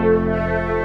Música